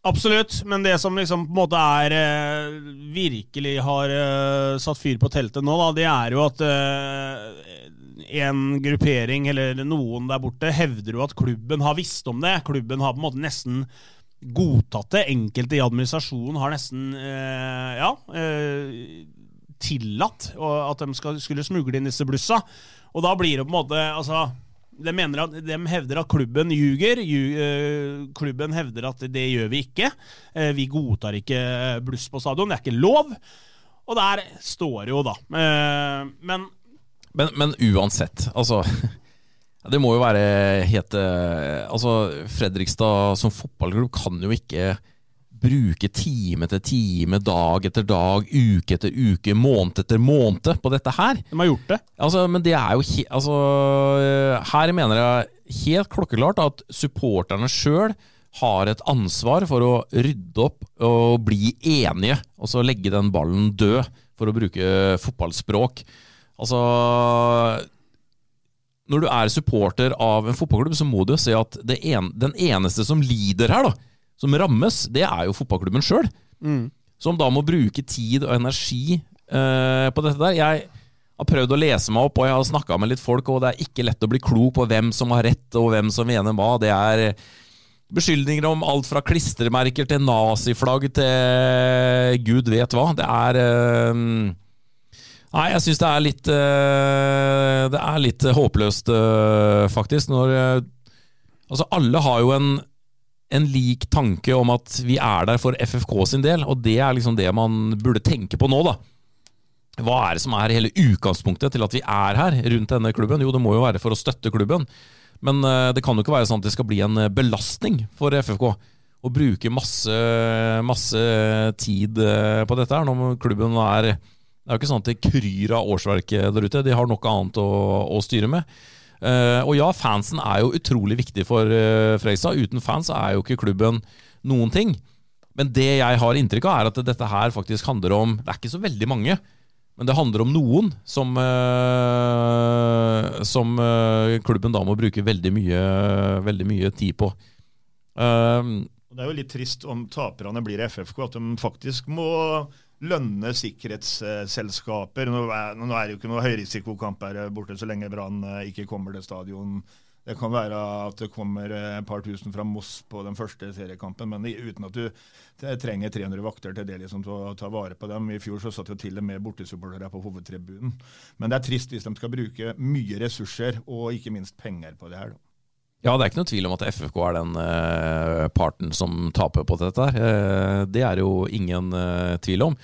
Absolutt, men det som liksom på en måte er eh, virkelig har eh, satt fyr på teltet nå, da, det er jo at eh, en gruppering eller noen der borte hevder jo at klubben har visst om det. Klubben har på en måte nesten godtatt det. Enkelte i administrasjonen har nesten ja, tillatt at de skulle smugle inn disse blussa. Og da blir det på en måte altså de, at, de hevder at klubben ljuger. Uh, klubben hevder at det gjør vi ikke. Uh, vi godtar ikke bluss på stadion. Det er ikke lov. Og der står det jo, da. Men, men, men uansett, altså Det må jo være helt Altså, Fredrikstad som fotballklubb kan jo ikke bruke time etter time, dag etter dag, uke etter uke, måned etter måned på dette her. De har gjort det. Altså, men det er jo altså, Her mener jeg helt klokkeklart at supporterne sjøl har et ansvar for å rydde opp og bli enige, og så legge den ballen død, for å bruke fotballspråk. Altså Når du er supporter av en fotballklubb, så må du jo se at en, den eneste som lider her, da, som rammes, det er jo fotballklubben sjøl. Mm. Som da må bruke tid og energi uh, på dette der. Jeg har prøvd å lese meg opp, og jeg har snakka med litt folk, og det er ikke lett å bli klok på hvem som har rett, og hvem som mener hva. Det er beskyldninger om alt fra klistremerker til naziflagg til gud vet hva. Det er uh, Nei, jeg syns det er litt uh, Det er litt håpløst, faktisk. Når Altså, alle har jo en en lik tanke om at vi er der for FFK sin del, og det er liksom det man burde tenke på nå, da. Hva er det som er hele utgangspunktet til at vi er her rundt denne klubben? Jo, det må jo være for å støtte klubben, men uh, det kan jo ikke være sånn at det skal bli en belastning for FFK å bruke masse, masse tid uh, på dette her, når klubben er Det er jo ikke sånn at det kryr av årsverk der ute, de har noe annet å, å styre med. Uh, og ja, fansen er jo utrolig viktig for uh, Fredrikstad. Uten fans er jo ikke klubben noen ting. Men det jeg har inntrykk av, er at dette her faktisk handler om Det er ikke så veldig mange, men det handler om noen som, uh, som klubben da må bruke veldig mye, veldig mye tid på. det er jo litt trist om taperne blir FFK, at de faktisk må lønne sikkerhetsselskaper. Nå er, nå er det jo ikke noe høyrisikokamp her borte så lenge Brann eh, ikke kommer til stadion. Det kan være at det kommer et par tusen fra Moss på den første seriekampen, men uten at du trenger 300 vakter til det liksom, til å ta vare på dem. I fjor så satt jo til og med bortesupportere på hovedtribunen. Men det er trist hvis de skal bruke mye ressurser og ikke minst penger på det her. da. Ja, det er ikke noe tvil om at FFK er den uh, parten som taper på dette. her. Uh, det er jo ingen uh, tvil om.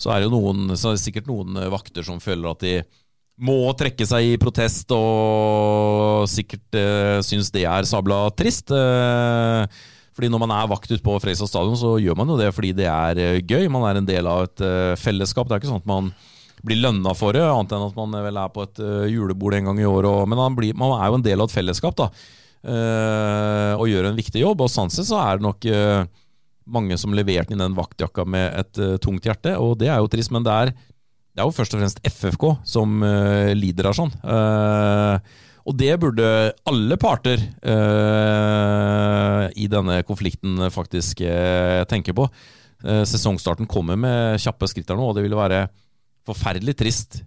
Så er noen, så er det sikkert noen vakter som føler at de må trekke seg i protest, og sikkert uh, syns det er sabla trist. fordi når man er vakt ute på Fredrikstad stadion, så gjør man jo det fordi det er gøy. Man er en del av et fellesskap. Det er ikke sånn at man blir lønna for det, annet enn at man vel er på et julebord en gang i året. Men man, blir, man er jo en del av et fellesskap. da. Uh, og gjør en viktig jobb. Og sånn sett så er det nok uh, mange som leverte inn den vaktjakka med et uh, tungt hjerte, og det er jo trist. Men det er, det er jo først og fremst FFK som lider av sånn. og det burde alle parter i denne konflikten faktisk tenke på. sesongstarten kommer med kjappe skritt her nå, og det ville være forferdelig trist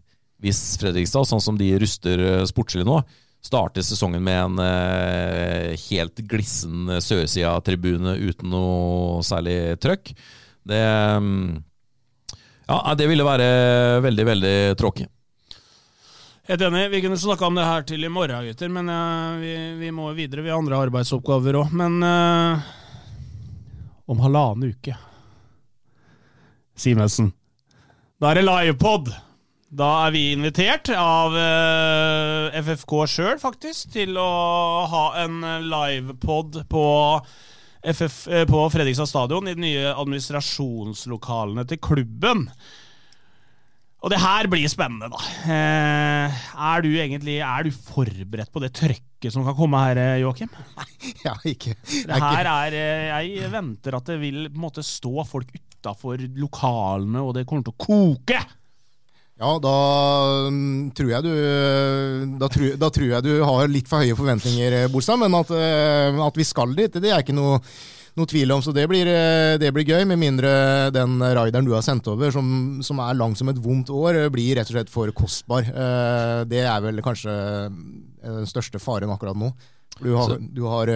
hvis Fredrikstad, sånn som de ruster eh, sportslig nå, starter sesongen med en eh, helt glissen sørsida-tribune uten noe særlig trøkk, det mm, Ja, det ville være veldig, veldig tråkig. Helt enig. Vi kunne snakka om det her til i morgen, gutter, men uh, vi, vi må videre. Vi har andre arbeidsoppgaver òg. Men uh, om halvannen uke Simensen. Da er det livepod. Da er vi invitert av eh, FFK sjøl, faktisk, til å ha en livepod på, FF, eh, på Fredrikstad stadion i de nye administrasjonslokalene til klubben. Og det her blir spennende, da. Eh, er du egentlig er du forberedt på det trøkket som kan komme her, Joakim? Nei, Ja, ikke. Det her er Jeg venter at det vil på en måte stå folk utafor lokalene, og det kommer til å koke! Ja, da mm, tror jeg du da tror, da tror jeg du har litt for høye forventninger, eh, Bolstad. Men at, eh, at vi skal dit, det er ikke noe, noe tvil om. Så det blir, eh, det blir gøy, med mindre den rideren du har sendt over, som, som er lang som et vondt år, blir rett og slett for kostbar. Det er vel kanskje den største faren akkurat nå. Du har, du har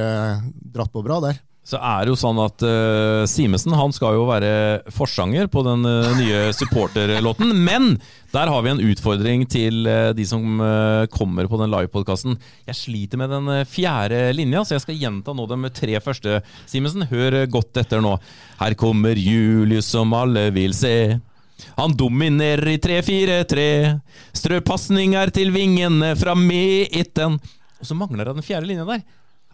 dratt på bra der. Så er det jo sånn at uh, Simensen han skal jo være forsanger på den uh, nye supporterlåten. Men der har vi en utfordring til uh, de som kommer på den livepodkasten. Jeg sliter med den fjerde linja, så jeg skal gjenta nå de tre første. Simensen, hør godt etter nå. Her kommer Julius som alle vil se. Han dominerer i 3-4-3. Strør pasninger til vingene fra midten. Og så mangler det den fjerde linja der.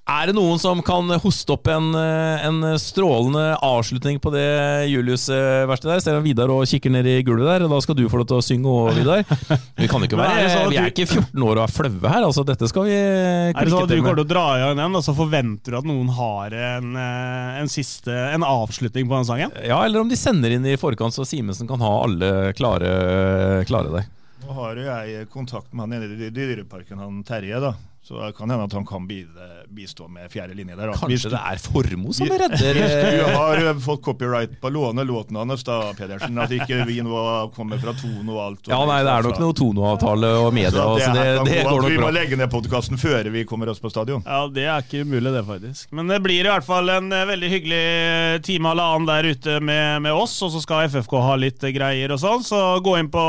Er det noen som kan hoste opp en, eh, en strålende avslutning på det Julius-verkstedet der? Selv om Vidar og kikker ned i gulvet der, og da skal du få lov til å synge òg, Vidar. Vi kan ikke være, er sånn vi er ikke 14 år og er flaue her. altså Dette skal vi Er det sånn at du går kommer til til å dra i gang den, og så forventer du at noen har en, eh, en siste En avslutning på den sangen? Ja, eller om de sender inn i forkant, så Simensen kan ha alle klare, klare der. Nå har jo jeg kontakt med han nede i Dyreparken, han Terje, da. Så det kan hende at han kan bistå med fjerde linje der. Kanskje Kanskje det er Formoe som redder Hvis du eh, har eh, fått copyright på å låne låten hans, da, Pedersen, at ikke vi nå kommer fra Tono og alt. Ja, nei, det er nok noe Tono-avtale og media, Så så det, det, det går nok bra. Vi må legge ned podkasten før vi kommer oss på stadion. Ja, det er ikke umulig, det, faktisk. Men det blir i hvert fall en eh, veldig hyggelig time eller annen der ute med, med oss, og så skal FFK ha litt greier og sånn, så gå inn på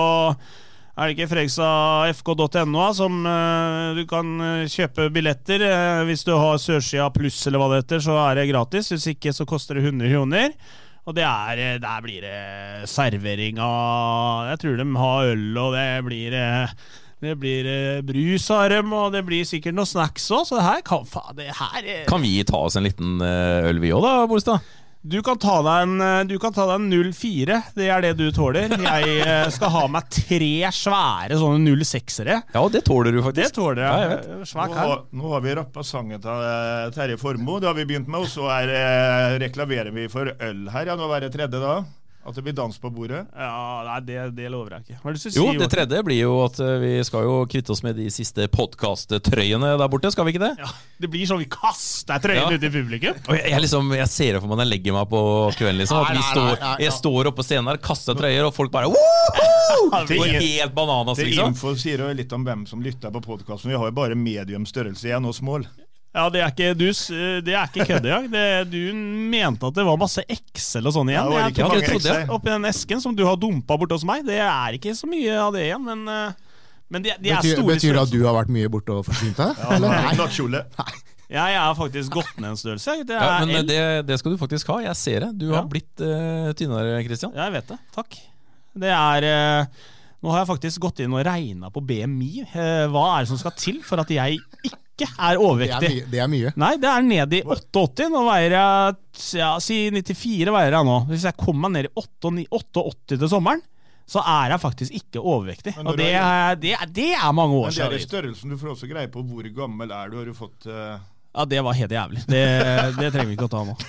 er det ikke fredrikstadfk.no da, som uh, du kan eh, kjøpe billetter? Uh, hvis du har Sørsida pluss eller hva det heter, så er det gratis. Hvis ikke så koster det 100 kroner. Og er, eh, der blir det servering av Jeg tror de har øl, og det blir eh, det blir eh, brus av dem, og det blir sikkert noe snacks òg, så det her kan faen, det her eh, Kan vi ta oss en liten eh, øl, vi òg da, Bolstad? Du kan ta deg en, eh, du kan ta deg en 04, det er det du tåler. Jeg eh, skal ha meg tre svære sånne 06-ere. Ja, det tåler du faktisk. Det tåler Ja, jeg jeg. Eh, Nå har, nå har vi rappa sangen til Terje Formoe. Det har vi begynt med. Og så reklamerer vi for øl her. Ja, Nå er det tredje, da. At det blir dans på bordet. Ja, nei, det, det lover jeg ikke. Hva er det du Jo, det tredje blir jo at eh, vi skal jo kvitte oss med de siste podkast-trøyene der borte, skal vi ikke det? Ja, det blir sånn vi kaster trøyene Ja. ut i publikum. Og jeg, jeg, liksom, jeg ser det for meg når jeg legger meg på kvelden. Liksom, at vi står, Jeg står oppe på scenen her, kaster trøyer, og folk bare Det Går helt bananas, liksom. Det info sier jo litt om hvem som lytter på podkasten. Vi har jo bare medium størrelse igjen og small. Ja, det er ikke, du, s- det er ikke kødd engang. Du mente at det var masse Excel og sånn igjen. Ja, det var Jeg ikke trodde jeg. Oppi den esken som du har dumpa borte hos meg. Det er ikke så mye av det igjen, men, eh, men de, de er Betyr, store. betyr det at du har vært mye borte og forsynt deg? Ja, nei, Nei. Ja, Jeg har faktisk gått ned en størrelse. jeg. Det Ja, er men det, det skal du faktisk ha. Jeg ser det. Du Ja. har blitt uh, tynnere, Christian. Jeg vet det. Takk. Det er uh, Nå har jeg faktisk gått inn og regna på BMI. Uh, hva er det som skal til for at jeg ikke er Det er, det er mye. Nei, det er ned i 88. Nå veier jeg ja, Si 94 veier jeg nå. Hvis jeg kommer meg ned i 88 88 til sommeren, så er jeg faktisk ikke overvektig. Og det er- det er, det er mange år Men det er i størrelsen. Du får også greie på hvor gammel er du. Har du fått uh... Ja, det var helt jævlig. Det, det trenger vi ikke å ta nå.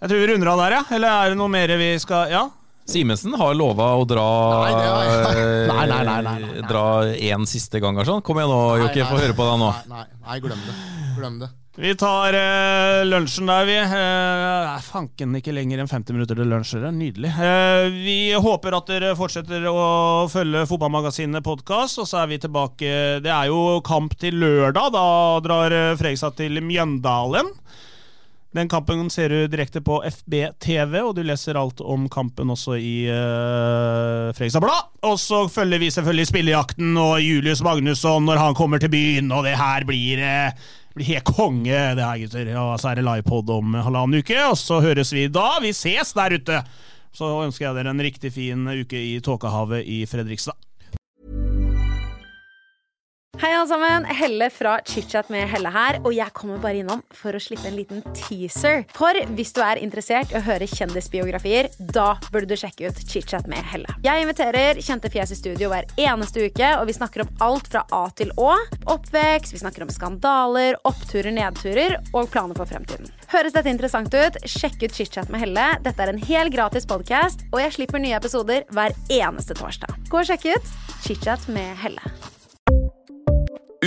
Jeg tror vi runder av der, ja. Eller er det noe mer vi skal Ja? Simensen har lova å dra Nei, det eh, Nei, nei, nei, nei, nei. Dra én siste gang. eller Sånn. Kom igjen nå, Jokke, få høre på deg nå. Nei, nei, nei, glem det. Glem det. Vi tar uh, lunsjen der, vi. Uh, er fanken ikke lenger enn 50 minutter til lunsj. Det er nydelig. Uh, vi håper at dere fortsetter å følge Fotballmagasinet podkast, og så er vi tilbake Det er jo kamp til lørdag. Da drar Fredrikstad til Mjøndalen. Den kampen ser du direkte på FB-TV, og du leser alt om kampen også i uh, Fredrikstad Blad. Og så følger vi selvfølgelig spillejakten og Julius Magnusson når han kommer til byen, og det her blir uh, blir helt konge, det her, gutter. Og så er det livepod om halvannen uke, og så høres vi da. Vi ses der ute! Så ønsker jeg dere en riktig fin uke i Tåkehavet i Fredrikstad. Hei alle sammen, Helle fra ChitChat med Helle her. Og jeg kommer bare innom for å slippe en liten teaser. For hvis du er interessert i å høre kjendisbiografier, da burde du sjekke ut ChitChat med Helle. Jeg inviterer kjente fjes i studio hver eneste uke, og vi snakker om alt fra A til Å. Oppvekst, vi snakker om skandaler, oppturer, nedturer og planer for fremtiden. Høres dette interessant ut? Sjekk ut ChitChat med Helle. Dette er en helt gratis podkast, og jeg slipper nye episoder hver eneste torsdag. Gå og sjekk ut ChitChat med Helle.